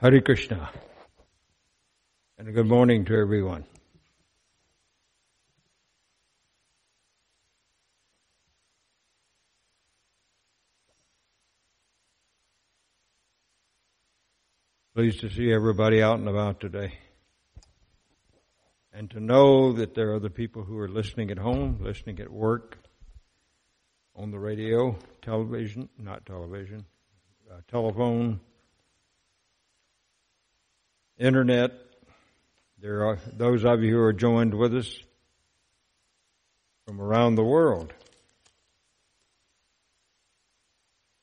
Hare Krishna. And good morning to everyone. Pleased to see everybody out and about today. And to know that there are other people who are listening at home, listening at work, on the radio, television, not television, uh, telephone, internet. There are those of you who are joined with us from around the world.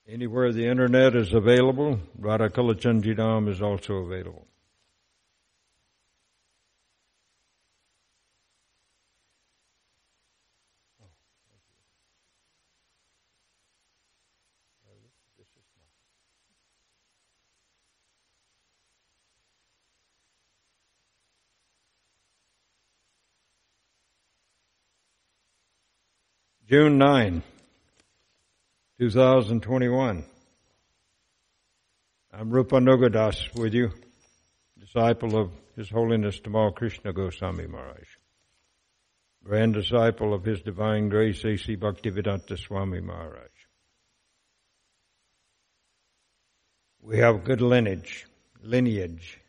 Anywhere the internet is available, Radha Kalachandjidam is also available. June 9, 2021. I'm Rupanuga Das with you, disciple of His Holiness Tamal Krishna Goswami Maharaj, grand disciple of His Divine Grace A.C. Bhaktivedanta Swami Maharaj. We have good lineage, lineage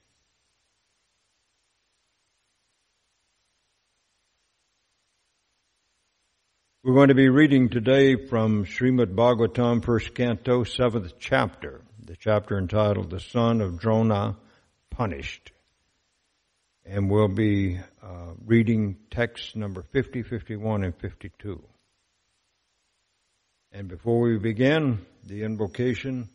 We're going to be reading today from Srimad Bhagavatam, first canto, seventh chapter, the chapter entitled The Son of Drona Punished. And we'll be uh, reading texts number 50, 51, and 52. And before we begin, the invocation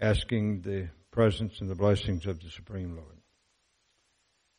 asking the presence and the blessings of the Supreme Lord.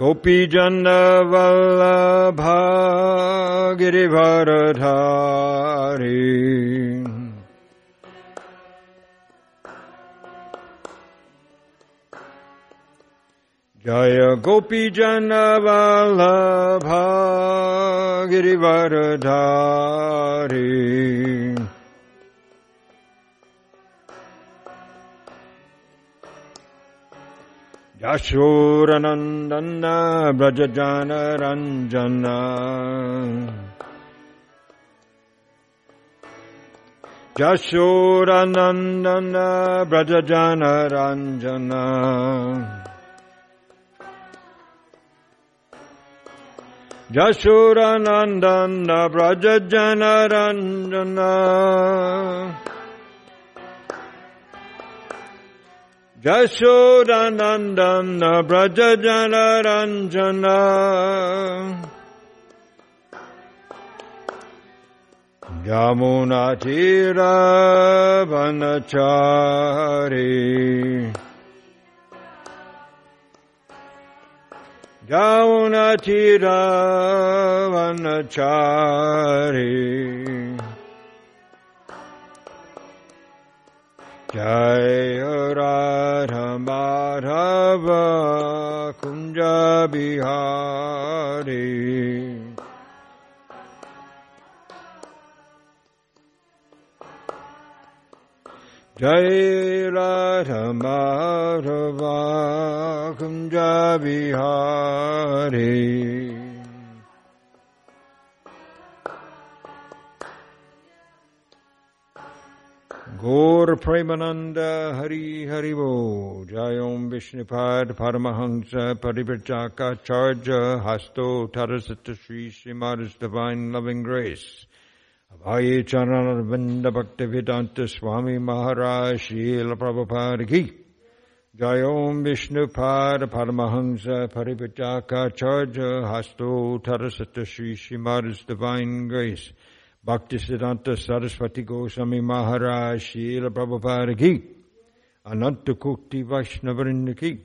गोपीजनवलभा गिरिवरधारे जय गोपीजनवलभा गिरिवरधारि यशोरनन्दन व्रजजानरञ्जन यशोरनन्दन व्रजजानरञ्जन यशोरनन्दन व्रजजनरञ्जन Brajajana Ranjana Yashoranandana Brajajana Ranjana Jashodanandana Brajajana Ranjana Yamuna Tira Vanachari Yamuna Tira Vanachari Jai Radha Madhava Kunja Bihari Jai Radha Madhava Kunja Gaur Premananda Hari Hari Bo Jayom Vishnupad Paramahansa Parivrajaka Charja Hasto Tarasata Sri Srimada's Divine Loving Grace Abhaye Charanarvinda Bhakti Vedanta Swami Maharaj Srila Prabhupada Ki Jayom Vishnupad Paramahansa Parivrajaka Charja Hasto Tarasata Sri Srimada's Divine Grace Bhaktisiddhanta Saraswati Goswami Maharaj Srila Prabhupada Ki Anantakoti Vaishnavarinda ki,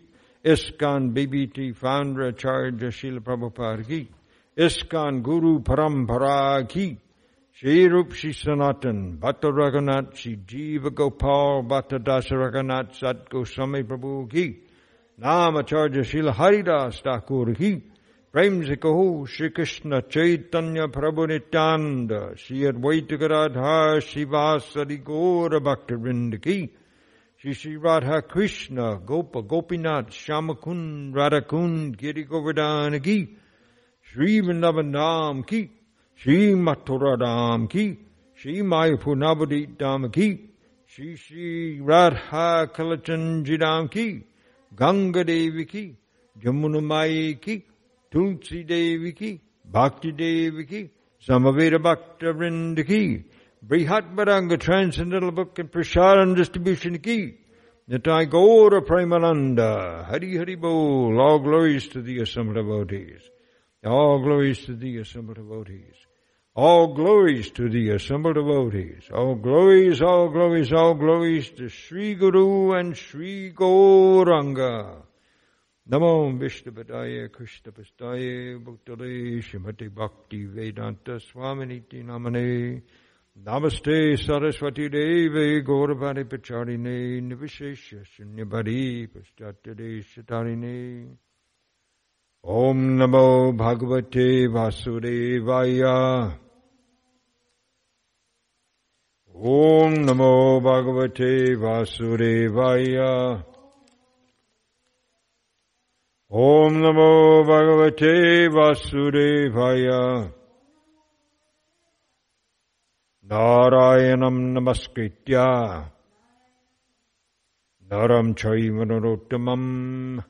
ISKCON BBT founder Acharya Srila Prabhupada ki, ISKCON Guru Parampara ki, Shri Rup Shri Sanatan, Bhatta Raghunath, Shri Jiva Gopal, Bhatta Dasa Raghunath, Sat Goswami Prabhu ki, Nam Acharya Srila Haridas Thakur ki, प्रेम से कहो श्री कृष्ण चैतन्य प्रभु नित्यानंद श्री अद्वैत गराधा शिवासरि गौर भक्त वृंद की श्री श्री राधा कृष्ण गोप गोपीनाथ श्याम कुंड राधा कुंड गिरि गोवर्धन की श्री वृंदावन धाम की श्री मथुरा धाम की श्री मायपुर नवदीप धाम की श्री श्री राधा कलचंद जी धाम की गंगा देवी की जमुना माई की Devi ki, Bhakti Devi ki, Samaveda Bhakta Vrinda ki, Brihat Mridanga Transcendental Book and Prasadam Distribution ki, Nitai Gaura Premananda, Hari Hari Bol, all glories to the assembled devotees. All glories to the assembled devotees. All glories to the assembled devotees. All glories, all glories, all glories to Sri Guru and Sri Gauranga. नमो विष्णुपदाय कृष्णपस्ताय भक्तले श्रीमति भक्ति वेदांत स्वामिनीति नामने। नमस्ते सरस्वती देवे, गौरवाणी प्रचारिणे निर्विशेष शून्यभरी पश्चात्यदेशतारिणे ओम नमो भगवते वासुदेवाय। ओम नमो भगवते वासुदेवाय। Bhagavate Vasudevaya. Narayanam Namaskritya. Naram Chaivanarottamam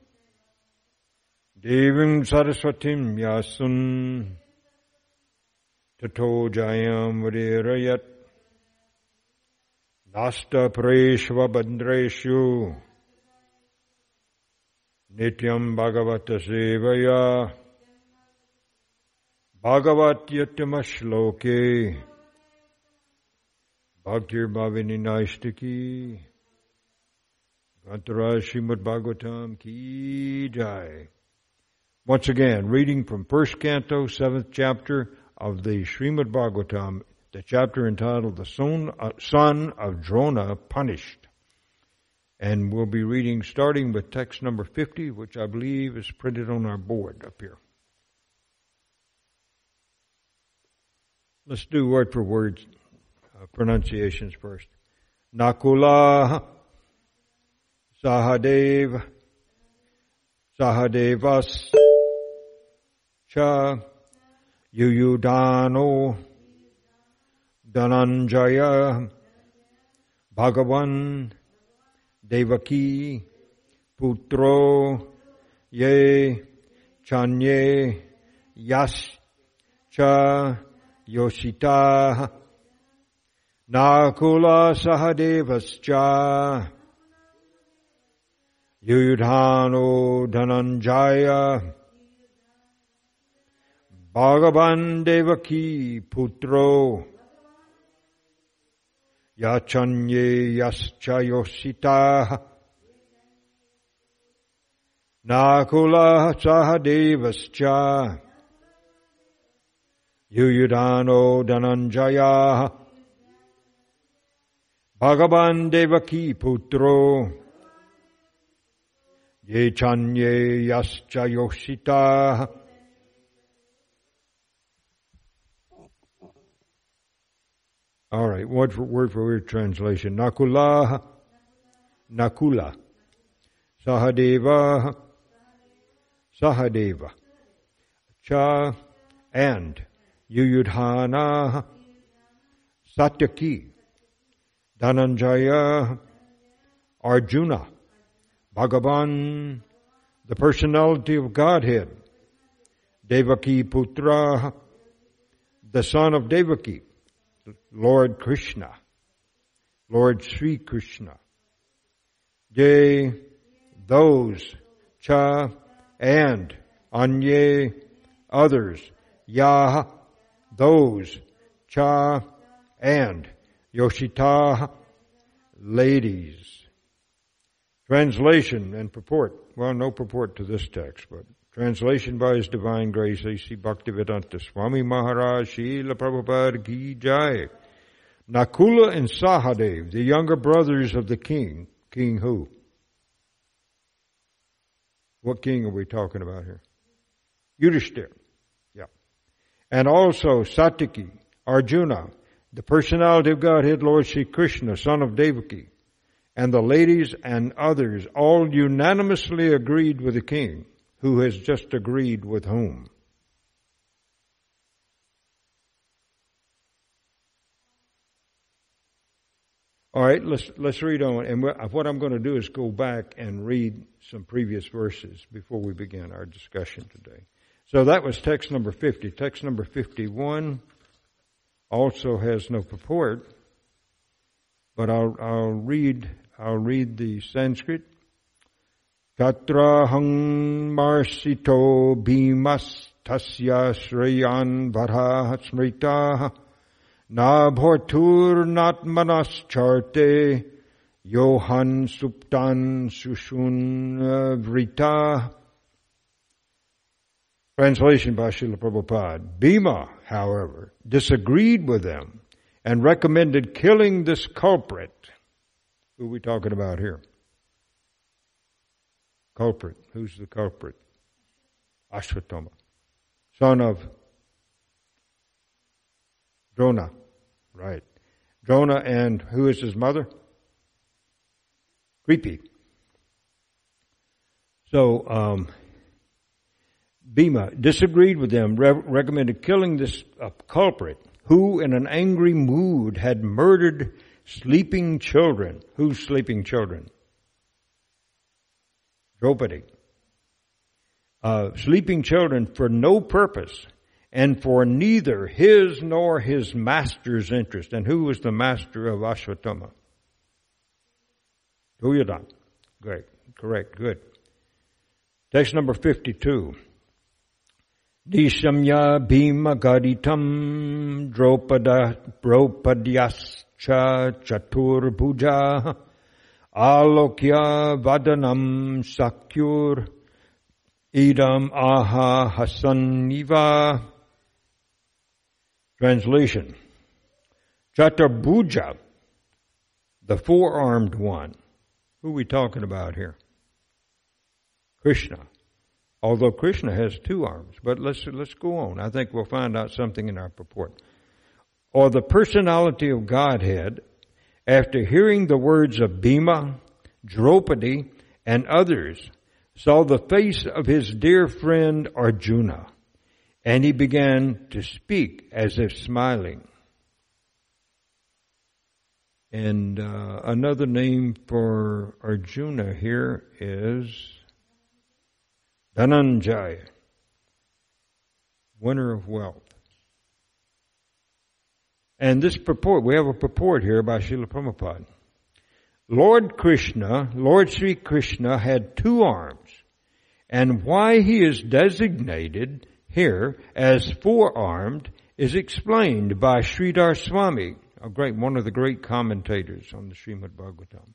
Devim Saraswatim Yasun. Tato Jayam Vadirayat. Nasta Preshva Bandreshu Nityam Bhagavata Sevaya Bhagavatyatama Shloke Bhaktir Bhavini Naistaki Grantaraj Srimad Bhagavatam Ki Jai. Once again, reading from first canto, seventh chapter of the Srimad Bhagavatam, the chapter entitled The Son, uh, Son of Drona Punished. And we'll be reading starting with text number 50, which I believe is printed on our board up here. Let's do word for word uh, pronunciations first. Nakula Sahadev Sahadevas Cha Yuyudano Dhananjaya Bhagavan Devaki, Putro, Ye, Chanye, Yash, Cha, Yoshita, Nakula Sahadevascha, Yudhano Dhananjaya, Bhagavan Yachanye yascha yosita Nakula sahadevascha. Yuyudano Dhananjaya Bhagavan Devaki Putro. Yechanye All right, word for word, for word translation. Nakula, Nakula, Sahadeva, Sahadeva, Cha, and. Yuyudhana, Satyaki, Dhananjaya, Arjuna, Bhagavan, the personality of Godhead, Devaki Putra, the son of Devaki, Lord Krishna, Lord Sri Krishna. Yea, those, cha, and, anye, others, yah, those, cha, and, yoshita, ladies. Translation and purport. Well, no purport to this text, but translation by His Divine Grace, A.C. Bhaktivedanta Swami Maharaj Srila Prabhupada Ki Jai. Nakula and Sahadev, the younger brothers of the king. King who? What king are we talking about here? Yudhishthir. Yeah. And also Satyaki, Arjuna, the personality of Godhead, Lord Sri Krishna, son of Devaki, and the ladies and others all unanimously agreed with the king, who has just agreed with whom? All right, let's let's read on. And what I'm going to do is go back and read some previous verses before we begin our discussion today. So that was text number 50. Text number 51 also has no purport, but I'll I'll read I'll read the Sanskrit. Smrita na bhortur nat manas charte yohan suptan sushun vrita. Translation by Srila Prabhupada. Bhima, however, disagreed with them and recommended killing this culprit who are we talking about here? Culprit. Who's the culprit? Ashwatthama, son of Drona. Right. Drona and who is his mother? Kripi. So, um, Bhima disagreed with them, re- recommended killing this uh, culprit who, in an angry mood, had murdered Sleeping children. Who's sleeping children? Draupadi. Uh, sleeping children for no purpose and for neither his nor his master's interest. And who was the master of Ashwatthama? Duryodhana. Great. Correct. Good. Text number 52. Dishamya bhima gaditam dropada dropadyas cha chaturbuja alokya vadanam sakyur idam aha hasaniva. Translation. Chaturbuja, the four-armed one. Who are we talking about here? Krishna. Although Krishna has two arms, but let's let's go on. I think we'll find out something in our purport or the personality of Godhead, after hearing the words of Bhima, Draupadi, and others, saw the face of his dear friend Arjuna, and he began to speak as if smiling. And uh, another name for Arjuna here is Dhananjaya, winner of wealth. And this purport, we have a purport here by Srila Prabhupada. Lord Krishna, Lord Sri Krishna had two arms. And why he is designated here as four-armed is explained by Sridhar Swami, a great, one of the great commentators on the Srimad Bhagavatam.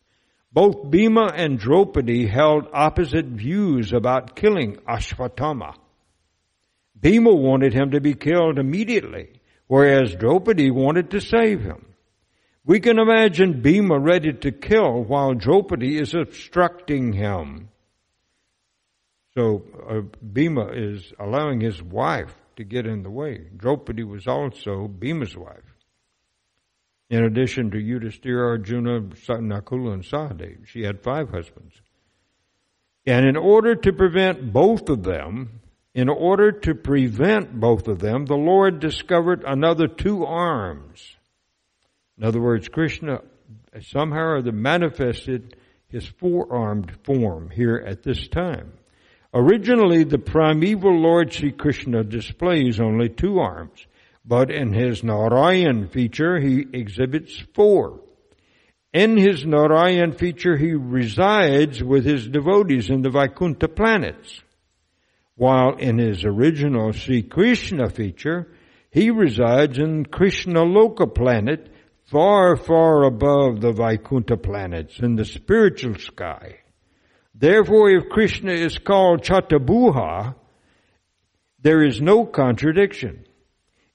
Both Bhima and Draupadi held opposite views about killing Ashwatthama. Bhima wanted him to be killed immediately whereas Draupadi wanted to save him. We can imagine Bhima ready to kill while Draupadi is obstructing him. So uh, Bhima is allowing his wife to get in the way. Draupadi was also Bhima's wife. In addition to Yudhisthira, Arjuna, Nakula, and Sahadev, she had five husbands. And in order to prevent both of them in order to prevent both of them, the Lord discovered another two arms. In other words, Krishna somehow or other manifested his four-armed form here at this time. Originally, the primeval Lord Sri Krishna displays only two arms, but in his Narayan feature, he exhibits four. In his Narayan feature, he resides with his devotees in the Vaikuntha planets while in his original Sri Krishna feature, he resides in Krishna Loka planet, far, far above the Vaikuntha planets in the spiritual sky. Therefore, if Krishna is called Chaturbuja, there is no contradiction.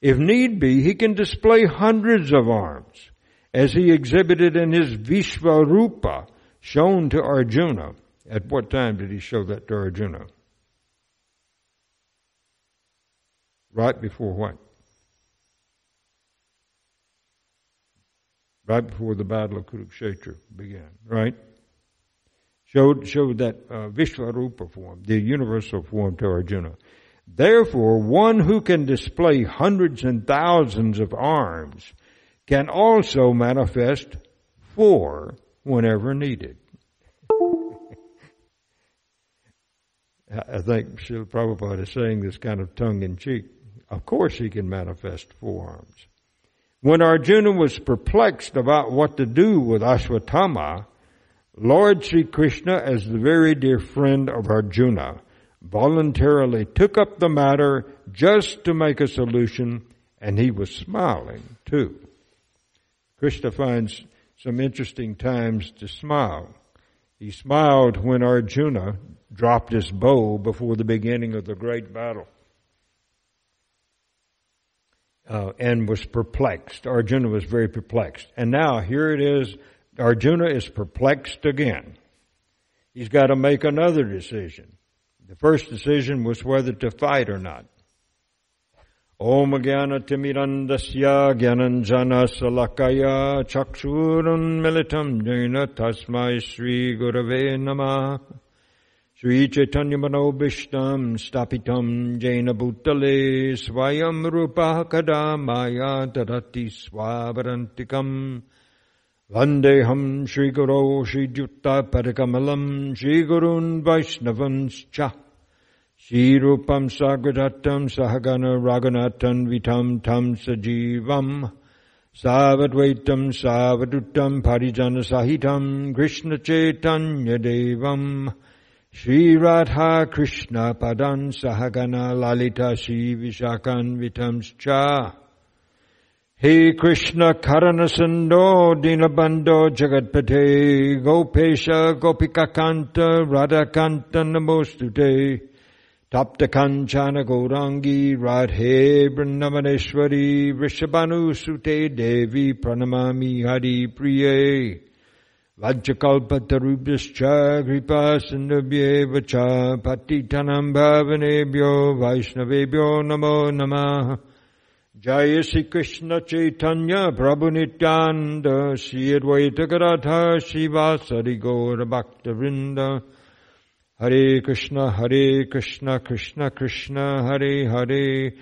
If need be, he can display hundreds of arms, as he exhibited in his Vishvarupa, shown to Arjuna. At what time did he show that to Arjuna? Right before what? Right before the Battle of Kurukshetra began, right? Showed, showed that uh, Vishvarupa form, the universal form to Arjuna. Therefore, one who can display hundreds and thousands of arms can also manifest four whenever needed. I think Srila Prabhupada is saying this kind of tongue in cheek. Of course he can manifest four arms. When Arjuna was perplexed about what to do with Ashwatthama, Lord Sri Krishna, as the very dear friend of Arjuna, voluntarily took up the matter just to make a solution, and he was smiling too. Krishna finds some interesting times to smile. He smiled when Arjuna dropped his bow before the beginning of the great battle. Uh, and was perplexed. Arjuna was very perplexed. And now here it is, Arjuna is perplexed again. He's got to make another decision. The first decision was whether to fight or not. Om Jnana Timirandasya Jnananjana Salakaya Chakshurun Militam Jena Tasmai Sri Gurave Namah Sri Chaitanya Manobishtam Stapitam Jaina Bhutale Swayam Rupa Kadamaya Tadati Swavarantikam Vandeham Sri Guru Sri Jutta Padakamalam Sri Gurun Vaishnavanscha Sri Rupam Sagradatam Sahagana Raganatan Sri Radha Krishna Padan Sahagana Lalita Sri Vishakan Vitamscha. He Krishna Karanasando Dinabando Jagatpate Gopesha Gopika Kanta Radha Kanta Namostute Tapta Kanchana Gaurangi Radhe Vrindavaneshwari Vrishabhanu Sute Devi Pranamami Hari Priye Vajjakalpatarubhyascha Kripa Sindhubhyeva Cha Patitanam Bhavanebhyo Vaishnavebhyo Namo Namah Jaya Sri Krishna Chaitanya Prabhu Nityananda Sri Advaita Garadha Srivasari Gaura Bhakta Vrinda. Hare Krishna Hare Krishna Krishna Krishna Hare Hare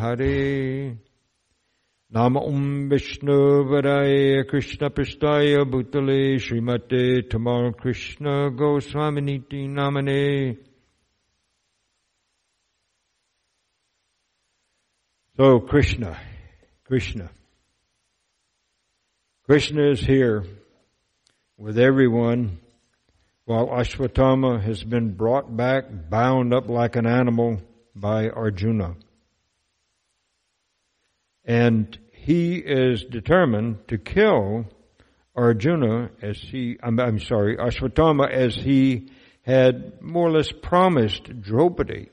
Hare Nama Om Vishnu Varaya Krishna Pristaya Bhutale Srimate Tamal Krishna Goswaminiti Namane So Krishna, Krishna. Krishna is here with everyone while Ashwatthama has been brought back bound up like an animal by Arjuna. And he is determined to kill Arjuna as he, I'm, I'm sorry, Ashwatthama as he had more or less promised Draupadi.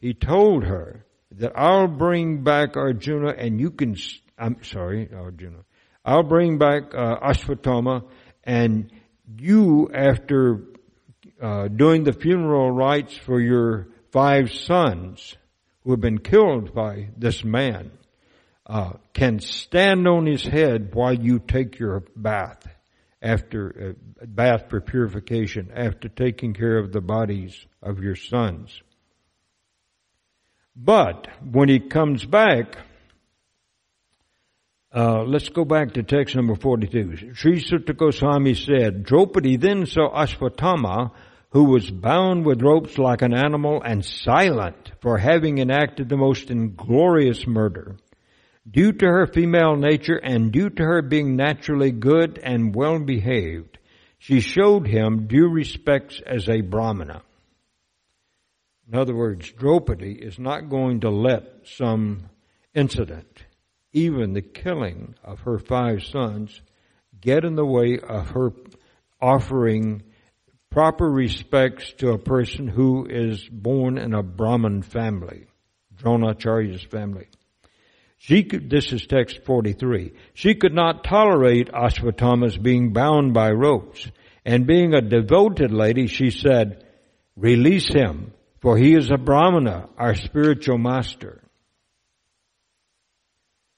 He told her that I'll bring back Arjuna and you can, I'm sorry, Arjuna. I'll bring back uh, Ashwatthama and you, after uh, doing the funeral rites for your five sons who have been killed by this man, uh, can stand on his head while you take your bath after uh, bath for purification after taking care of the bodies of your sons. But when he comes back, uh, let's go back to text number 42. Sri Suta Goswami said, Draupadi then saw Ashwatthama, who was bound with ropes like an animal and silent for having enacted the most inglorious murder. Due to her female nature and due to her being naturally good and well behaved, she showed him due respects as a Brahmana. In other words, Draupadi is not going to let some incident, even the killing of her five sons, get in the way of her offering proper respects to a person who is born in a Brahmin family, Dronacharya's family. She could, this is text 43. She could not tolerate Ashwatthama's being bound by ropes. And being a devoted lady, she said, release him, for he is a Brahmana, our spiritual master.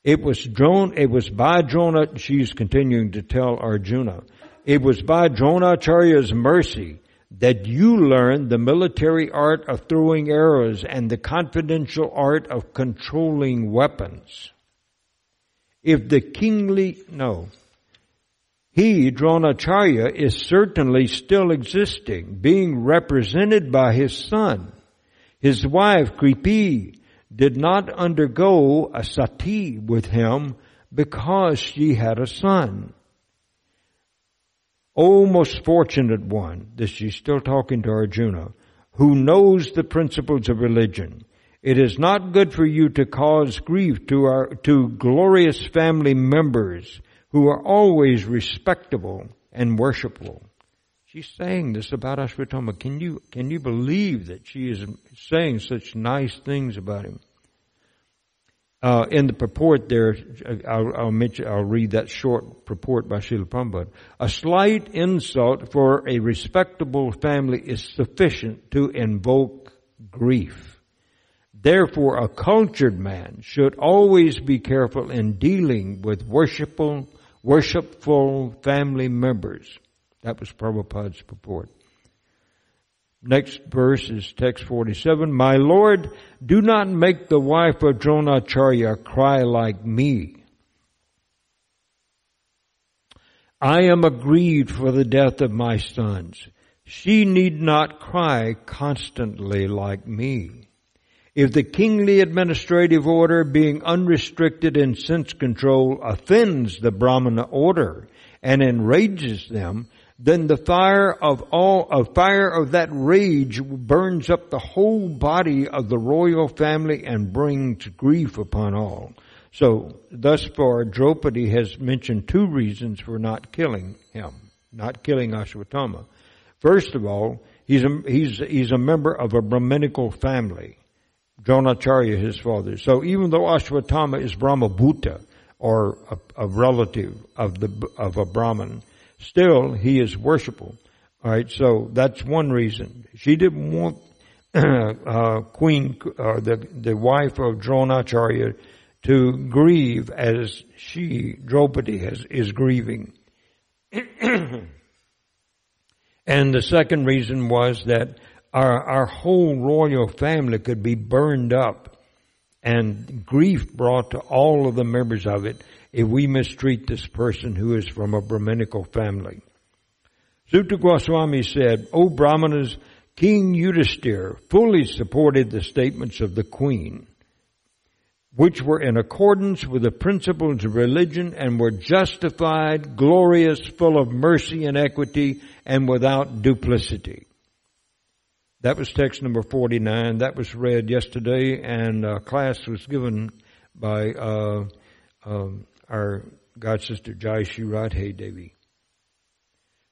It was Drona, it was by Drona, she's continuing to tell Arjuna, it was by Dronacharya's mercy that you learned the military art of throwing arrows and the confidential art of controlling weapons. If the kingly, no, he, Dronacharya, is certainly still existing, being represented by his son. His wife, Kripi, did not undergo a sati with him because she had a son. O most fortunate one, this she's still talking to Arjuna, who knows the principles of religion. It is not good for you to cause grief to our, to glorious family members who are always respectable and worshipful. She's saying this about Ashwatthama. Can you, can you believe that she is saying such nice things about him? Uh, in the purport there, I'll, I'll, mention, I'll read that short purport by Srila Prabhupada. A slight insult for a respectable family is sufficient to invoke grief. Therefore, a cultured man should always be careful in dealing with worshipful, worshipful family members. That was Prabhupada's purport. Next verse is text 47. My Lord, do not make the wife of Dronacharya cry like me. I am aggrieved for the death of my sons. She need not cry constantly like me. If the kingly administrative order being unrestricted in sense control offends the Brahmana order and enrages them, then the fire of all, a fire of that rage burns up the whole body of the royal family and brings grief upon all. So, thus far, Draupadi has mentioned two reasons for not killing him, not killing Ashwatthama. First of all, he's a, he's, he's a member of a Brahminical family. Dronacharya, his father. So even though Ashwatthama is Brahmabhuta, or a, a relative of the, of a Brahmin, still he is worshipful. All right, so that's one reason. She didn't want uh, Queen, uh, the the wife of Dronacharya, to grieve as she Draupadi has, is grieving. and the second reason was that our our whole royal family could be burned up, and grief brought to all of the members of it if we mistreat this person who is from a Brahminical family. Suta Goswami said, O Brahmanas, King Yudhisthira fully supported the statements of the queen, which were in accordance with the principles of religion and were justified, glorious, full of mercy and equity, and without duplicity. That was text number 49. That was read yesterday, and a class was given by uh, um, our God sister Jayashi Radhe Devi.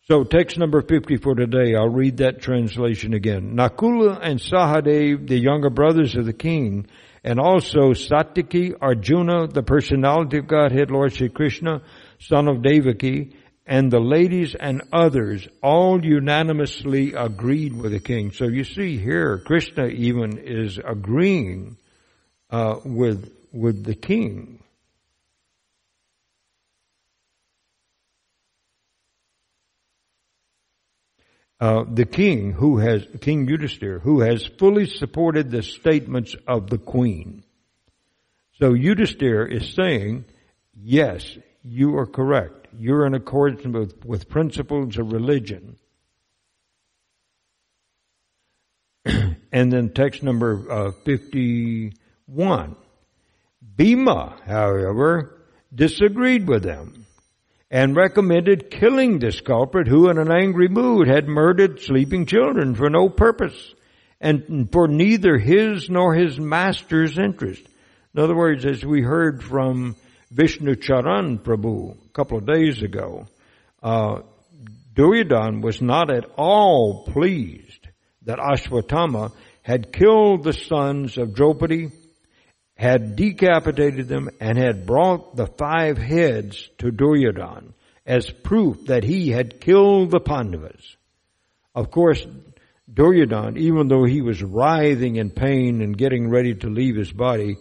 So text number 50 for today, I'll read that translation again. Nakula and Sahadev, the younger brothers of the king, and also Satyaki, Arjuna, the personality of Godhead, Lord Sri Krishna, son of Devaki, and the ladies and others all unanimously agreed with the king. So you see here, Krishna even is agreeing uh, with with the king. Uh, the king who has, King Yudhisthira, who has fully supported the statements of the queen. So Yudhisthira is saying, yes, you are correct. You're in accordance with, with principles of religion. and then text number uh, 51. Bhima, however, disagreed with them and recommended killing this culprit who in an angry mood had murdered sleeping children for no purpose and for neither his nor his master's interest. In other words, as we heard from Vishnu Charan Prabhu a couple of days ago, uh, Duryodhan was not at all pleased that Ashwatthama had killed the sons of Draupadi, had decapitated them, and had brought the five heads to Duryodhan as proof that he had killed the Pandavas. Of course, Duryodhan, even though he was writhing in pain and getting ready to leave his body,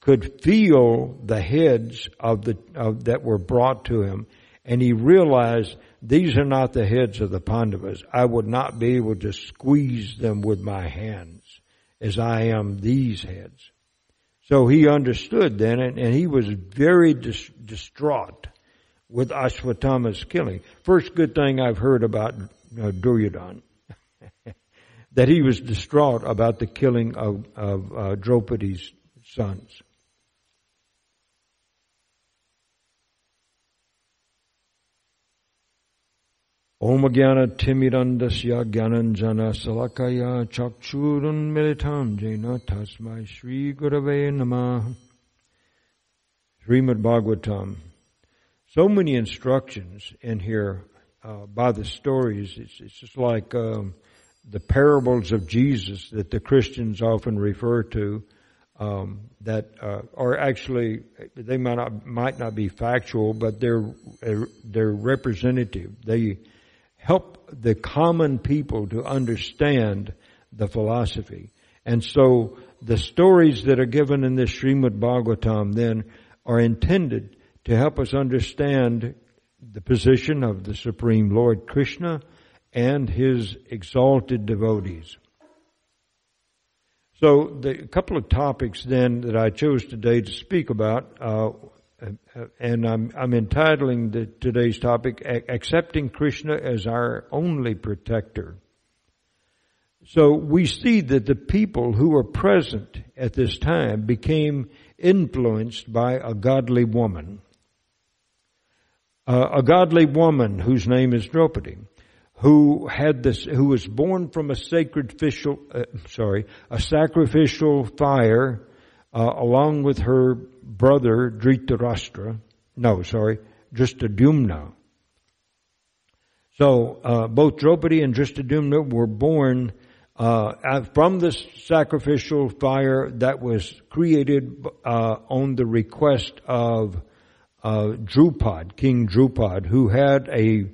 could feel the heads of the of, that were brought to him, and he realized these are not the heads of the Pandavas. I would not be able to squeeze them with my hands as I am these heads. So he understood then, and, and he was very dis- distraught with Ashwatthama's killing. First good thing I've heard about uh, Duryodhan. that he was distraught about the killing of, of uh, Draupadi's sons. Om Jnana Timirandasya Jnananjana Salakaya Chakchurun Militam Jena Tasmai Sri Gurave Namah Srimad Bhagavatam. So many instructions in here uh, by the stories. It's, it's just like um, the parables of Jesus that the Christians often refer to. Um, that uh, are actually they might not might not be factual, but they're they're representative. They help the common people to understand the philosophy. And so the stories that are given in this Srimad Bhagavatam then are intended to help us understand the position of the Supreme Lord Krishna and his exalted devotees. So the couple of topics then that I chose today to speak about, uh, and I'm, I'm entitling the, today's topic, Accepting Krishna as Our Only Protector. So we see that the people who were present at this time became influenced by a godly woman. Uh, a godly woman whose name is Draupadi, who had this, who was born from a sacrificial, uh, sorry, a sacrificial fire, uh, along with her brother Dhritarashtra. No, sorry, Drishtadyumna. So uh, both Draupadi and Drishtadyumna were born uh, from the sacrificial fire that was created uh, on the request of uh, Drupad, King Drupad, who had a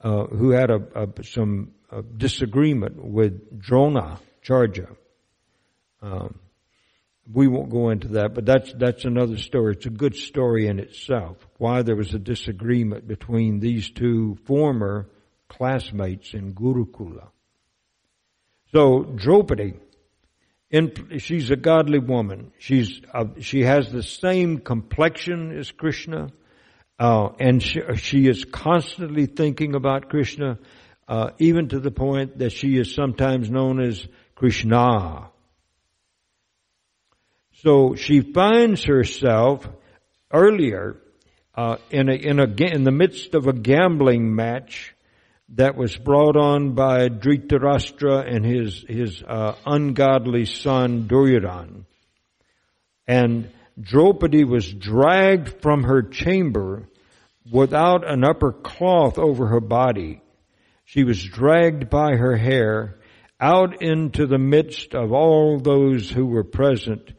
uh, who had a, a some disagreement with Drona Charja. Um, we won't go into that, but that's that's another story. It's a good story in itself. Why there was a disagreement between these two former classmates in Gurukula. So Draupadi, in, she's a godly woman. She's uh, she has the same complexion as Krishna, uh, and she, she, is constantly thinking about Krishna, uh, even to the point that she is sometimes known as Krishna. So she finds herself earlier uh, in a, in a in the midst of a gambling match that was brought on by Dhritarashtra and his his uh, ungodly son Duryodhan, and Draupadi was dragged from her chamber without an upper cloth over her body. She was dragged by her hair out into the midst of all those who were present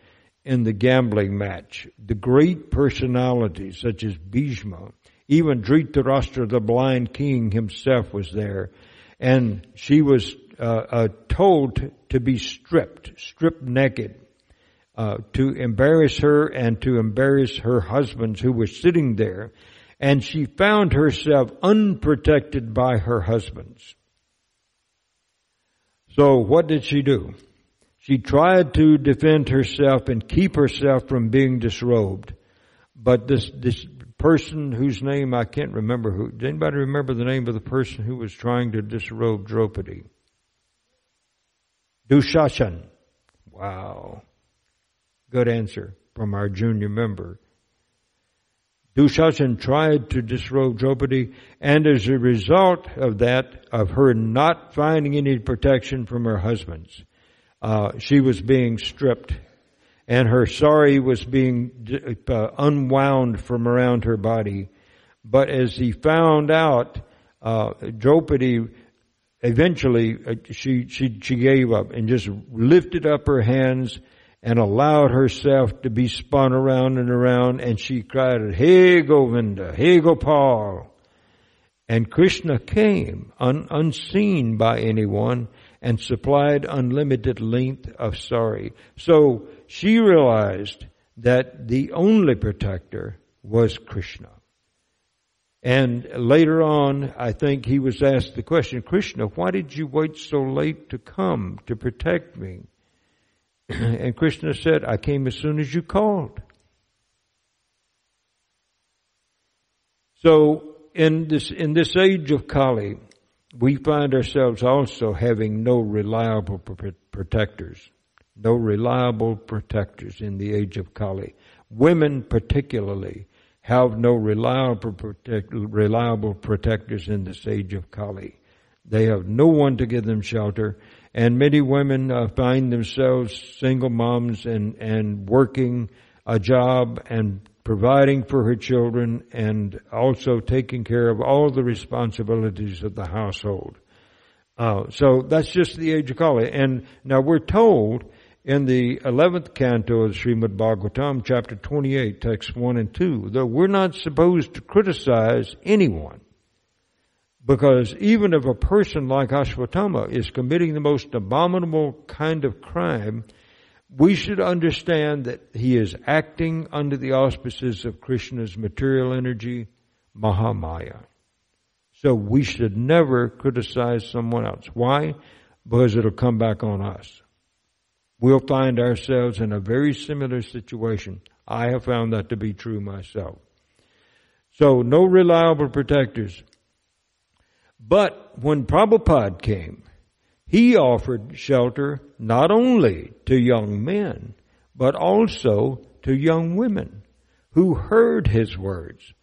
in the gambling match. The great personalities such as Bhishma, even Dhritarashtra, the blind king himself was there. And she was uh, uh, told to be stripped, stripped naked, uh, to embarrass her and to embarrass her husbands who were sitting there. And she found herself unprotected by her husbands. So what did she do? She tried to defend herself and keep herself from being disrobed. But this, this person whose name I can't remember who, does anybody remember the name of the person who was trying to disrobe Draupadi? Dushashan. Wow. Good answer from our junior member. Dushashan tried to disrobe Draupadi, and as a result of that, of her not finding any protection from her husbands, uh, she was being stripped and her sari was being uh, unwound from around her body. But as he found out uh, Draupadi eventually uh, she she she gave up and just lifted up her hands and allowed herself to be spun around and around and she cried, Hey Govinda, hey Gopal. And Krishna came un, unseen by anyone and supplied unlimited length of sari. So she realized that the only protector was Krishna. And later on, I think he was asked the question, Krishna, why did you wait so late to come to protect me? and Krishna said, I came as soon as you called. So in this, in this age of Kali, we find ourselves also having no reliable protectors. No reliable protectors in the age of Kali. Women particularly have no reliable, protect, reliable protectors in this age of Kali. They have no one to give them shelter, and many women uh, find themselves single moms and, and working a job and providing for her children and also taking care of all the responsibilities of the household. Uh, so that's just the age of Kali. And now we're told in the 11th canto of Srimad Bhagavatam, chapter 28, text 1 and 2, that we're not supposed to criticize anyone. Because even if a person like Ashwatthama is committing the most abominable kind of crime, we should understand that he is acting under the auspices of Krishna's material energy, Mahamaya. So we should never criticize someone else. Why? Because it'll come back on us we'll find ourselves in a very similar situation. I have found that to be true myself. So, no reliable protectors. But when Prabhupada came, he offered shelter not only to young men, but also to young women who heard his words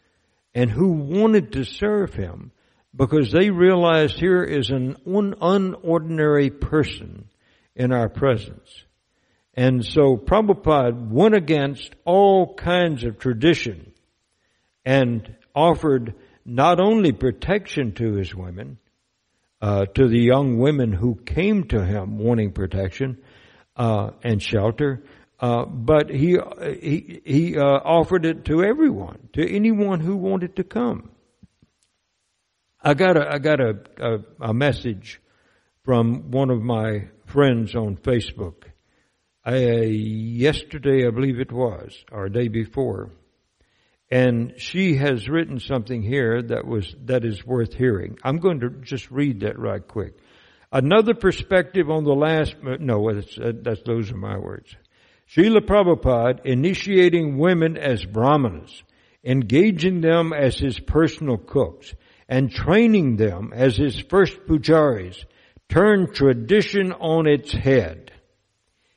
and who wanted to serve him because they realized here is an un- unordinary person in our presence. And so Prabhupada went against all kinds of tradition and offered not only protection to his women, uh, to the young women who came to him wanting protection uh, and shelter, uh, but he he, he uh, offered it to everyone, to anyone who wanted to come. I got a I got a, a, a message from one of my friends on Facebook uh, yesterday, I believe it was, or day before, and she has written something here that was that is worth hearing. I'm going to just read that right quick. Another perspective on the last. No, that's, that's those are my words. Srila Prabhupada initiating women as brahmanas, engaging them as his personal cooks, and training them as his first pujaris, turned tradition on its head.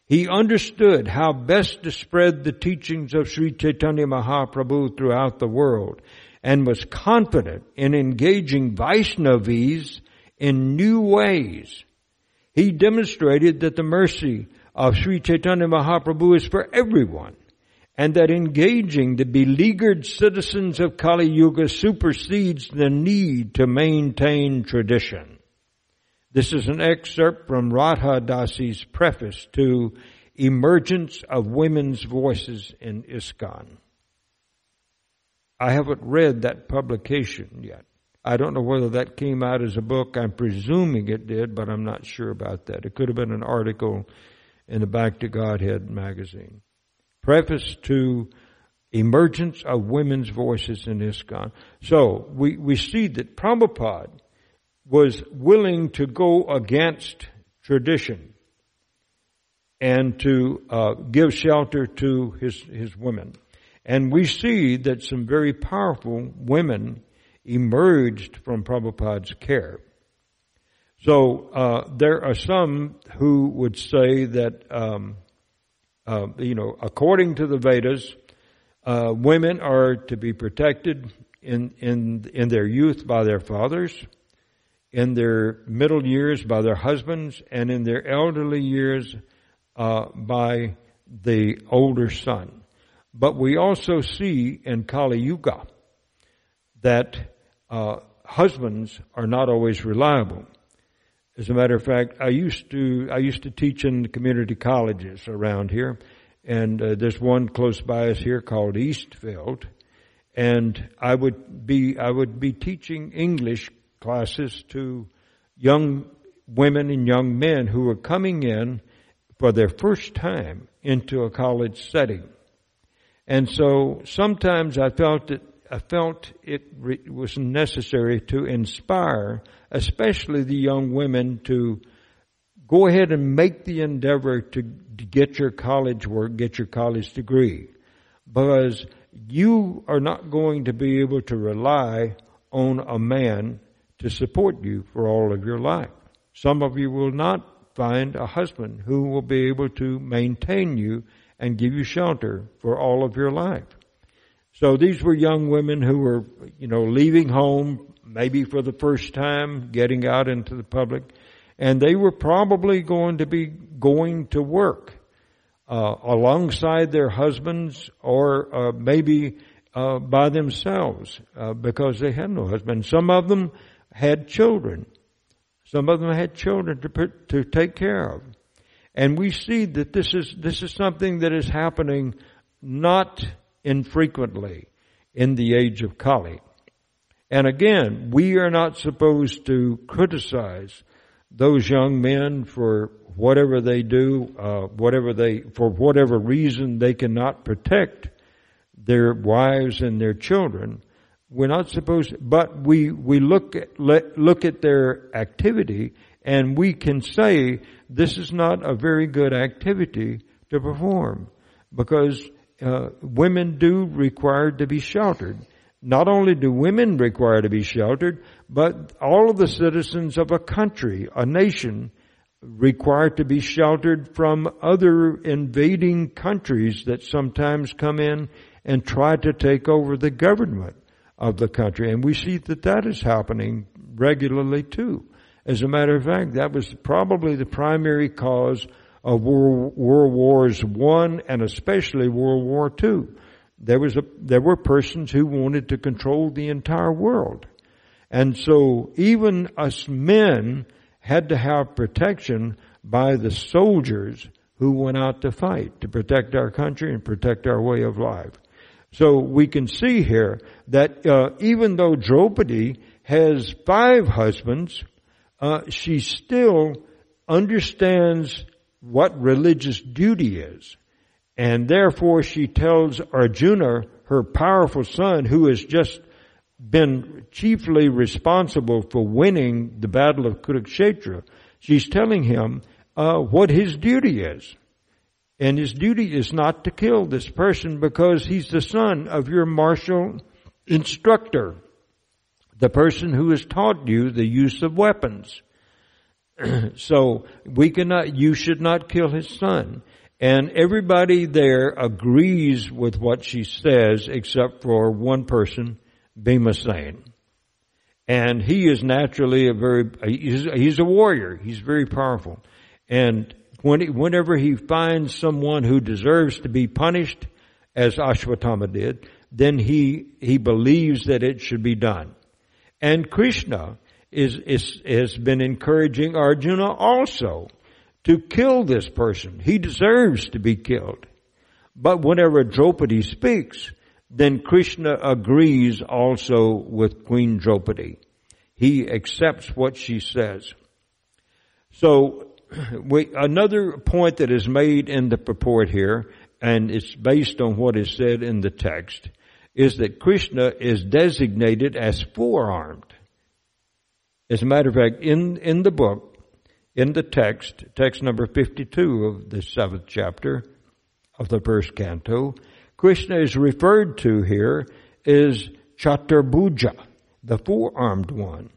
He understood how best to spread the teachings of Sri Chaitanya Mahaprabhu throughout the world and was confident in engaging Vaishnavis in new ways. He demonstrated that the mercy of Sri Chaitanya Mahaprabhu is for everyone and that engaging the beleaguered citizens of Kali Yuga supersedes the need to maintain tradition. This is an excerpt from Radha Dasi's preface to Emergence of Women's Voices in ISKCON. I haven't read that publication yet. I don't know whether that came out as a book. I'm presuming it did, but I'm not sure about that. It could have been an article in the Back to Godhead magazine. Preface to Emergence of Women's Voices in ISKCON. So we, we see that Prabhupada was willing to go against tradition and to uh, give shelter to his, his women. And we see that some very powerful women emerged from Prabhupada's care. So uh, there are some who would say that, um, uh, you know, according to the Vedas, uh, women are to be protected in in in their youth by their fathers in their middle years by their husbands, and in their elderly years uh, by the older son. But we also see in Kali Yuga that uh, husbands are not always reliable. As a matter of fact, I used to I used to teach in community colleges around here, and uh, there's one close by us here called Eastfield, and I would be I would be teaching English classes to young women and young men who were coming in for their first time into a college setting. And so sometimes I felt that I felt it re- was necessary to inspire, especially the young women, to go ahead and make the endeavor to, to get your college work, get your college degree. Because you are not going to be able to rely on a man to support you for all of your life. Some of you will not find a husband who will be able to maintain you and give you shelter for all of your life. So these were young women who were, you know, leaving home maybe for the first time, getting out into the public, and they were probably going to be going to work uh, alongside their husbands or uh, maybe uh, by themselves uh, because they had no husband. Some of them had children. Some of them had children to put, to take care of. And we see that this is, this is something that is happening not infrequently in the age of Kali. And again, we are not supposed to criticize those young men for whatever they do, uh, whatever they, for whatever reason they cannot protect their wives and their children. We're not supposed, but we, we look at, look at their activity and we can say this is not a very good activity to perform because uh, women do require to be sheltered. Not only do women require to be sheltered, but all of the citizens of a country, a nation, require to be sheltered from other invading countries that sometimes come in and try to take over the government of the country. And we see that that is happening regularly too. As a matter of fact, that was probably the primary cause of World, Wars One and especially World War Two. There was a, there were persons who wanted to control the entire world. And so even us men had to have protection by the soldiers who went out to fight to protect our country and protect our way of life. So we can see here that uh, even though Draupadi has five husbands, uh, she still understands what religious duty is. And therefore she tells Arjuna, her powerful son, who has just been chiefly responsible for winning the battle of Kurukshetra, she's telling him uh, what his duty is. And his duty is not to kill this person because he's the son of your martial instructor, the person who has taught you the use of weapons. so we cannot, you should not kill his son. And everybody there agrees with what she says except for one person, Bhimasen. And he is naturally a very, he's, he's a warrior. He's very powerful. And whenever he finds someone who deserves to be punished, as Ashwatthama did, then he, he believes that it should be done. And Krishna is, is, has been encouraging Arjuna also to kill this person. He deserves to be killed. But whenever Draupadi speaks, then Krishna agrees also with Queen Draupadi. He accepts what she says. So, we, another point that is made in the purport here, and it's based on what is said in the text, is that Krishna is designated as four-armed. As a matter of fact, in, in the book, in the text, text number 52 of the seventh chapter of the first canto, Krishna is referred to here as Chaturbhuja, the four-armed one,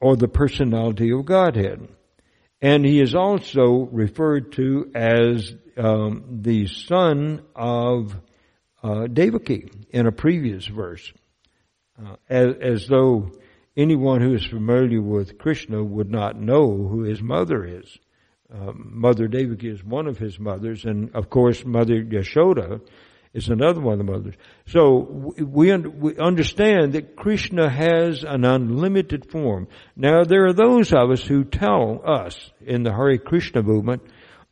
or the personality of Godhead. And he is also referred to as um, the son of uh, Devaki in a previous verse, uh, as, as though anyone who is familiar with Krishna would not know who his mother is. Uh, Mother Devaki is one of his mothers, and of course, Mother Yashoda is another one of the mothers. So we, we understand that Krishna has an unlimited form. Now there are those of us who tell us in the Hare Krishna movement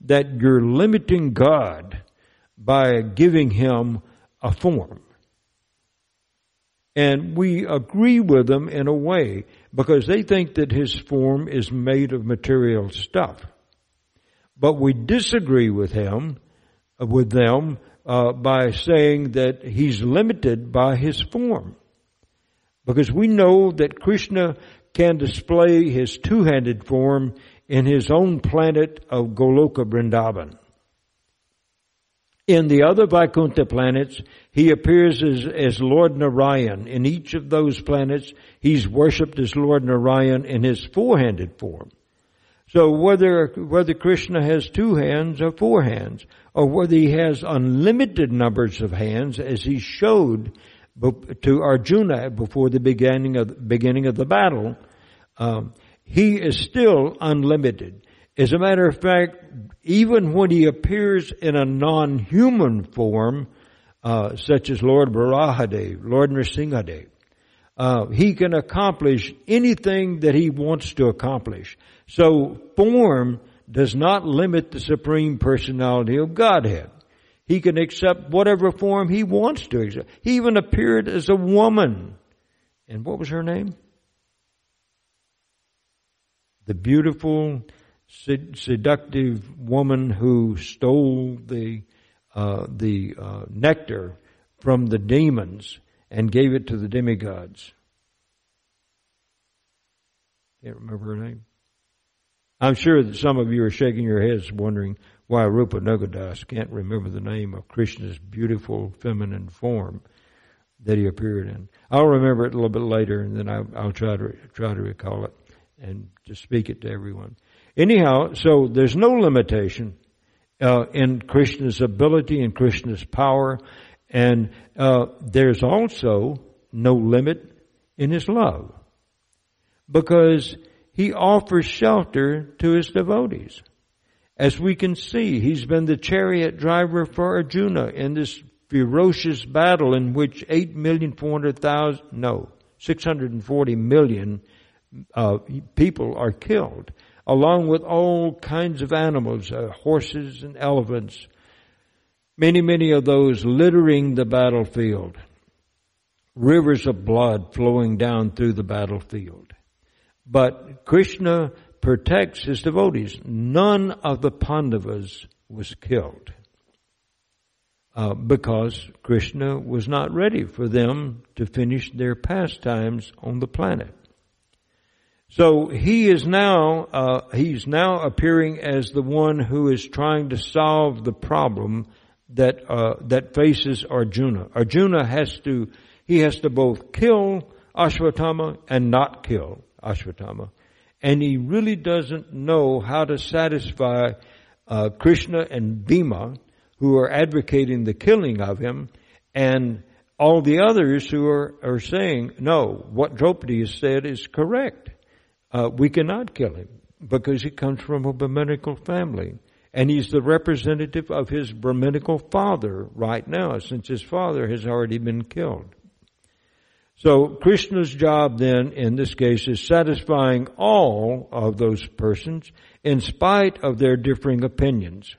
that you're limiting God by giving him a form. And we agree with them in a way because they think that his form is made of material stuff. But we disagree with him, with them, uh, by saying that he's limited by his form. Because we know that Krishna can display his two-handed form in his own planet of Goloka Vrindavan. In the other Vaikuntha planets, he appears as, as Lord Narayan. In each of those planets, he's worshipped as Lord Narayan in his four-handed form. So whether, whether Krishna has two hands or four hands, or whether he has unlimited numbers of hands, as he showed to Arjuna before the beginning of, beginning of the battle, um, he is still unlimited. As a matter of fact, even when he appears in a non-human form, uh, such as Lord Varahadev, Lord Nrsimhadev, uh, he can accomplish anything that he wants to accomplish. So form does not limit the supreme personality of Godhead. He can accept whatever form he wants to accept. He even appeared as a woman. And what was her name? The beautiful, seductive woman who stole the uh, the uh, nectar from the demons and gave it to the demigods. Can't remember her name. I'm sure that some of you are shaking your heads wondering why Rupanuga Das can't remember the name of Krishna's beautiful feminine form that he appeared in. I'll remember it a little bit later and then I'll, I'll try to try to recall it and to speak it to everyone. Anyhow, so there's no limitation uh, in Krishna's ability and Krishna's power, and uh, there's also no limit in his love because he offers shelter to his devotees. As we can see, he's been the chariot driver for Arjuna in this ferocious battle in which 8,400,000, no, 640 million uh, people are killed, along with all kinds of animals, uh, horses and elephants, many, many of those littering the battlefield, rivers of blood flowing down through the battlefield. But Krishna protects his devotees. None of the Pandavas was killed. Uh, because Krishna was not ready for them to finish their pastimes on the planet. So he is now, uh, he's now appearing as the one who is trying to solve the problem that, uh, that faces Arjuna. Arjuna has to, he has to both kill Ashwatthama and not kill Ashwatthama. And he really doesn't know how to satisfy uh, Krishna and Bhima, who are advocating the killing of him, and all the others who are, are saying, no, what Draupadi has said is correct uh, we cannot kill him because he comes from a Brahminical family. And he's the representative of his Brahminical father right now, since his father has already been killed. So Krishna's job then, in this case, is satisfying all of those persons in spite of their differing opinions.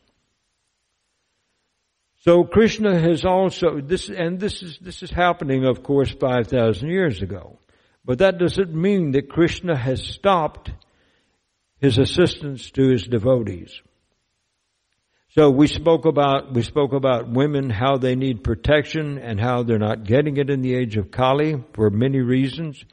So Krishna has also, this, and this is, this is happening, of course, 5,000 years ago. But that doesn't mean that Krishna has stopped his assistance to his devotees. So we spoke about, we spoke about women, how they need protection and how they're not getting it in the age of Kali for many reasons.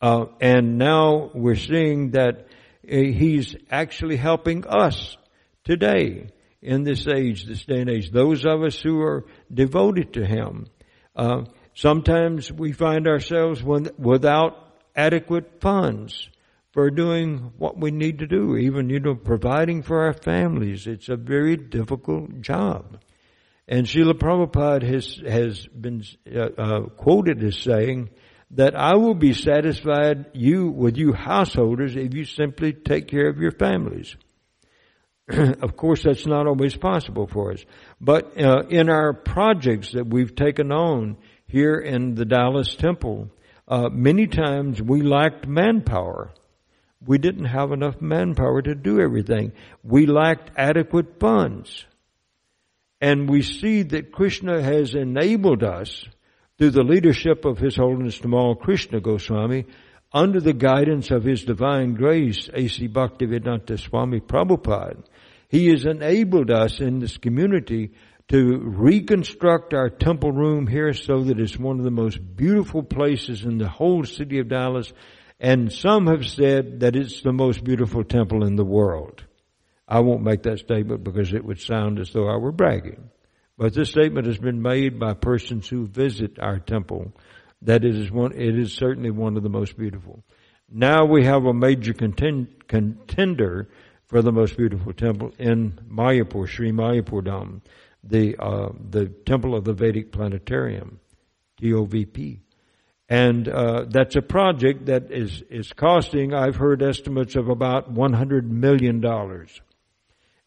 Uh, and now we're seeing that uh, he's actually helping us today in this age, this day and age. Those of us who are devoted to him. Uh, Sometimes we find ourselves without adequate funds for doing what we need to do, even, you know, providing for our families. It's a very difficult job. And Srila Prabhupada has, has been uh, uh, quoted as saying that I will be satisfied you with you householders if you simply take care of your families. of course, that's not always possible for us. But uh, in our projects that we've taken on here in the Dallas Temple, uh, many times we lacked manpower. We didn't have enough manpower to do everything. We lacked adequate funds. And we see that Krishna has enabled us through the leadership of His Holiness Tamal Krishna Goswami under the guidance of His Divine Grace, A.C. Bhaktivedanta Swami Prabhupada. He has enabled us in this community to reconstruct our temple room here so that it's one of the most beautiful places in the whole city of Dallas. And some have said that it's the most beautiful temple in the world. I won't make that statement because it would sound as though I were bragging. But this statement has been made by persons who visit our temple that it is one, it is certainly one of the most beautiful. Now we have a major contend, contender for the most beautiful temple in Mayapur, Sri Mayapur Dham, the, uh, the temple of the Vedic Planetarium, TOVP. And uh, that's a project that is, is costing, I've heard estimates of about $100 million.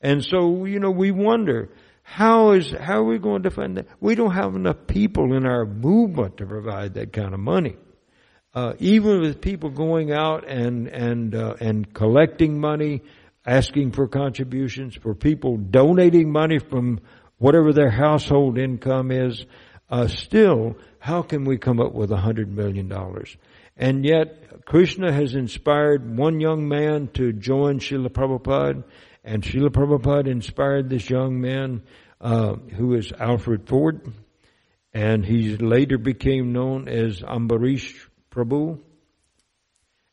And so, you know, we wonder, how is, how are we going to fund that? We don't have enough people in our movement to provide that kind of money. Uh, even with people going out and, and, uh, and collecting money, asking for contributions, for people donating money from whatever their household income is, uh, still, how can we come up with a hundred million dollars? And yet, Krishna has inspired one young man to join Srila Prabhupada, and Srila Prabhupada inspired this young man, uh, who is Alfred Ford, and he later became known as Ambarish Prabhu.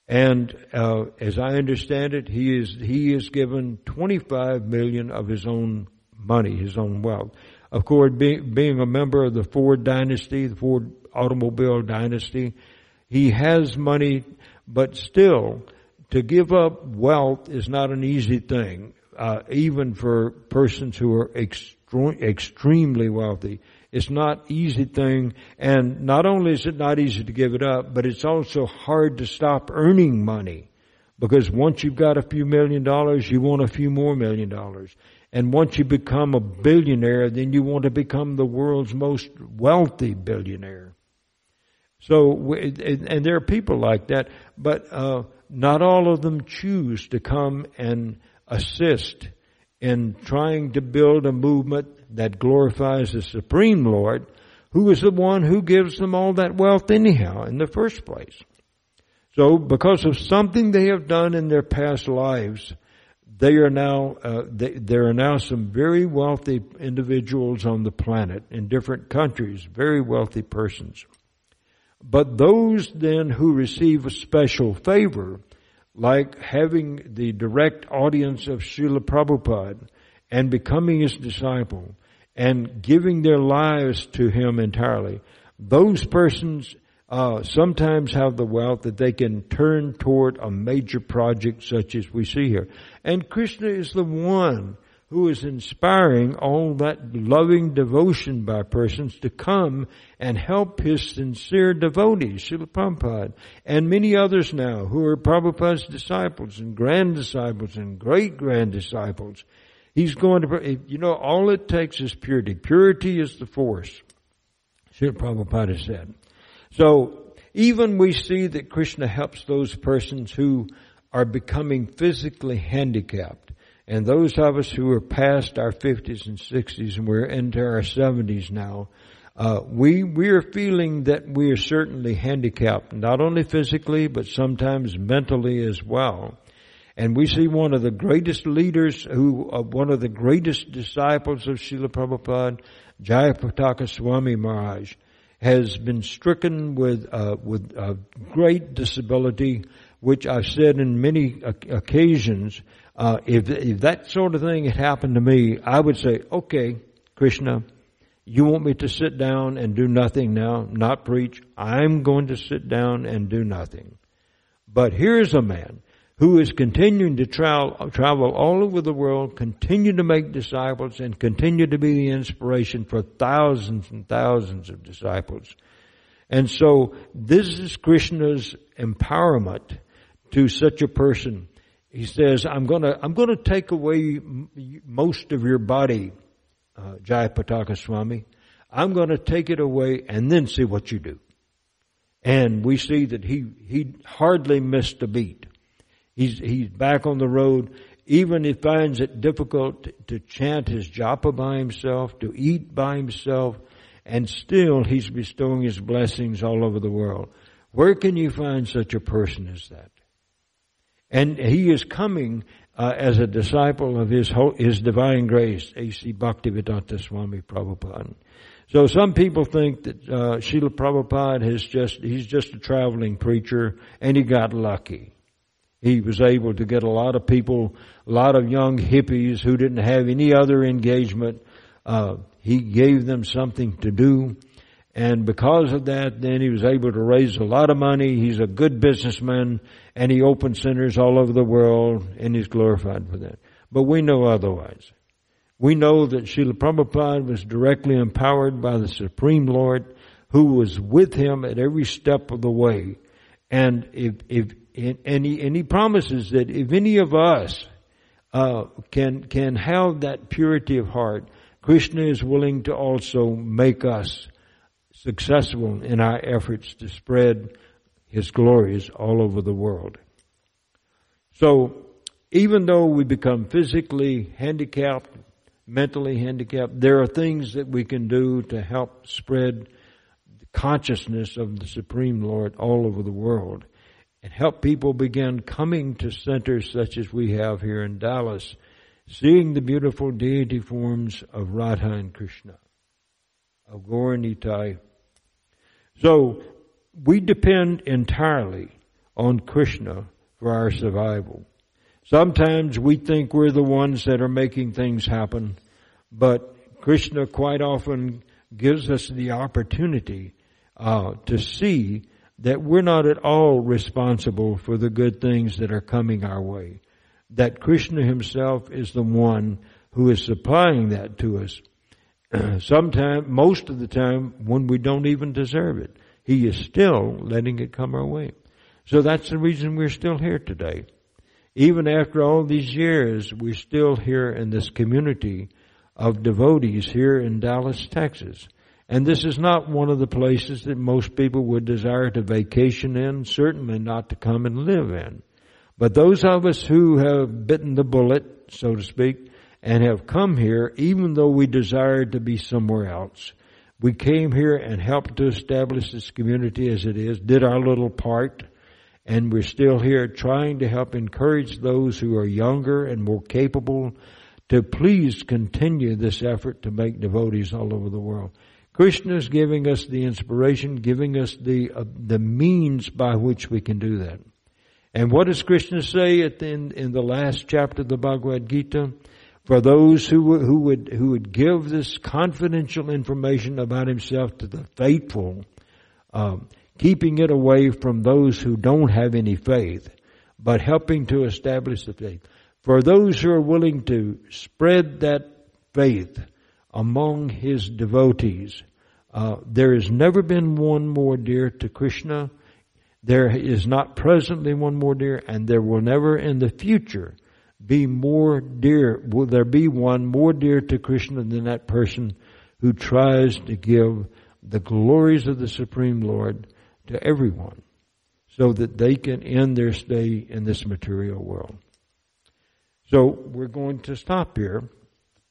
And uh, as I understand it, he is he is given 25 million of his own money, his own wealth. Of course, being, being a member of the Ford dynasty, the Ford automobile dynasty, he has money, but still, to give up wealth is not an easy thing, uh, even for persons who are extre- extremely wealthy. It's not easy thing, and not only is it not easy to give it up, but it's also hard to stop earning money. Because once you've got a few million dollars, you want a few more million dollars. And once you become a billionaire, then you want to become the world's most wealthy billionaire. So, and there are people like that, but uh, not all of them choose to come and assist in trying to build a movement that glorifies the Supreme Lord, who is the one who gives them all that wealth anyhow in the first place. So, because of something they have done in their past lives, they are now uh, they, there are now some very wealthy individuals on the planet in different countries, very wealthy persons. But those then who receive a special favor, like having the direct audience of Srila Prabhupada and becoming his disciple and giving their lives to him entirely, those persons uh, sometimes have the wealth that they can turn toward a major project such as we see here. And Krishna is the one who is inspiring all that loving devotion by persons to come and help his sincere devotees, Srila Prabhupada, and many others now who are Prabhupada's disciples and grand disciples and great grand disciples. He's going to, you know, all it takes is purity. Purity is the force, Srila Prabhupada said. So even we see that Krishna helps those persons who are becoming physically handicapped. And those of us who are past our 50s and 60s and we're into our 70s now, uh, we we are feeling that we are certainly handicapped, not only physically but sometimes mentally as well. And we see one of the greatest leaders, who uh, one of the greatest disciples of Srila Prabhupada, Jayapataka Swami Maharaj, has been stricken with uh, with a great disability, which I've said in many occasions. Uh, if if that sort of thing had happened to me, I would say, okay, Krishna, you want me to sit down and do nothing now, not preach. I'm going to sit down and do nothing. But here's a man who is continuing to travel, travel all over the world, continue to make disciples, and continue to be the inspiration for thousands and thousands of disciples. And so this is Krishna's empowerment to such a person. he says, I'm gonna, I'm gonna take away most of your body, uh, Jayapataka Swami. I'm gonna take it away and then see what you do. And we see that he, he hardly missed a beat. He's, he's back on the road. Even he finds it difficult to chant his japa by himself, to eat by himself, and still he's bestowing his blessings all over the world. Where can you find such a person as that? And he is coming uh, as a disciple of his, his divine grace, A.C. Bhaktivedanta Swami Prabhupada. So some people think that uh, Srila Prabhupada has just, he's just a traveling preacher and he got lucky. He was able to get a lot of people, a lot of young hippies who didn't have any other engagement. Uh, he gave them something to do. And because of that, then he was able to raise a lot of money. He's a good businessman and he opened centers all over the world and he's glorified for that. But we know otherwise. We know that Srila Prabhupada was directly empowered by the Supreme Lord who was with him at every step of the way. And if, if, and he, and he promises that if any of us, uh, can, can have that purity of heart, Krishna is willing to also make us successful in our efforts to spread His glories all over the world. So, even though we become physically handicapped, mentally handicapped, there are things that we can do to help spread the consciousness of the Supreme Lord all over the world and help people begin coming to centers such as we have here in Dallas, seeing the beautiful deity forms of Radha and Krishna, of Gauranitai, so we depend entirely on Krishna for our survival. Sometimes we think we're the ones that are making things happen, but Krishna quite often gives us the opportunity uh, to see that we're not at all responsible for the good things that are coming our way. That Krishna himself is the one who is supplying that to us. Sometimes, most of the time, when we don't even deserve it. He is still letting it come our way. So that's the reason we're still here today. Even after all these years, we're still here in this community of devotees here in Dallas, Texas. And this is not one of the places that most people would desire to vacation in, certainly not to come and live in. But those of us who have bitten the bullet, so to speak, and have come here, even though we desired to be somewhere else. We came here and helped to establish this community as it is, did our little part, and we're still here trying to help encourage those who are younger and more capable to please continue this effort to make devotees all over the world. Krishna is giving us the inspiration, giving us the uh, the means by which we can do that. And what does Krishna say at the, in, in the last chapter of the Bhagavad Gita? for those who, who would, who would give this confidential information about himself to the faithful, um, keeping it away from those who don't have any faith, but helping to establish the faith. For those who are willing to spread that faith among his devotees, uh, there has never been one more dear to Krishna. There is not presently one more dear, and there will never in the future be more dear, will there be one more dear to Krishna than that person who tries to give the glories of the Supreme Lord to everyone so that they can end their stay in this material world. So we're going to stop here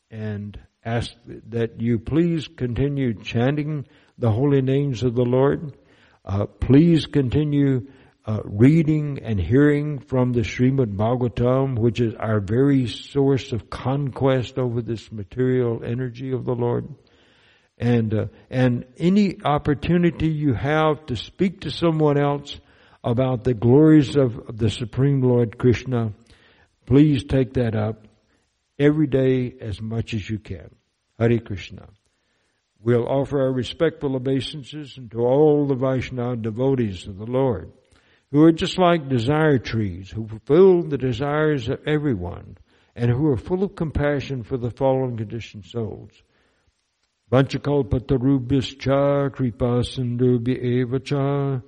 and ask that you please continue chanting the holy names of the Lord. Uh, please continue uh, reading and hearing from the Srimad Bhagavatam, which is our very source of conquest over this material energy of the Lord. And, uh, and any opportunity you have to speak to someone else about the glories of the Supreme Lord Krishna, please take that up every day as much as you can. Hare Krishna. We'll offer our respectful obeisances to all the Vaishnava devotees of the Lord who are just like desire trees, who fulfill the desires of everyone, and who are full of compassion for the fallen conditioned souls. Vanchakalpatarubhyascha kripa sindhubhya evacha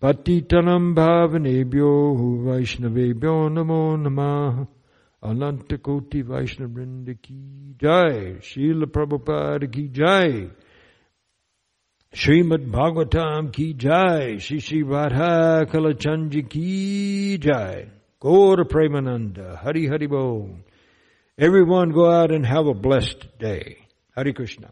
Patitanam bhavanebhyo Vaishnavebhyo namo namah Ananta Koti Vaishnavrinda ki jai Srila Prabhupada ki jai Srimad Bhagavatam ki jai Shri Radha Kalachandji ki jai Gaura Premananda Hari Hari Bo Everyone go out and have a blessed day. Hari Krishna.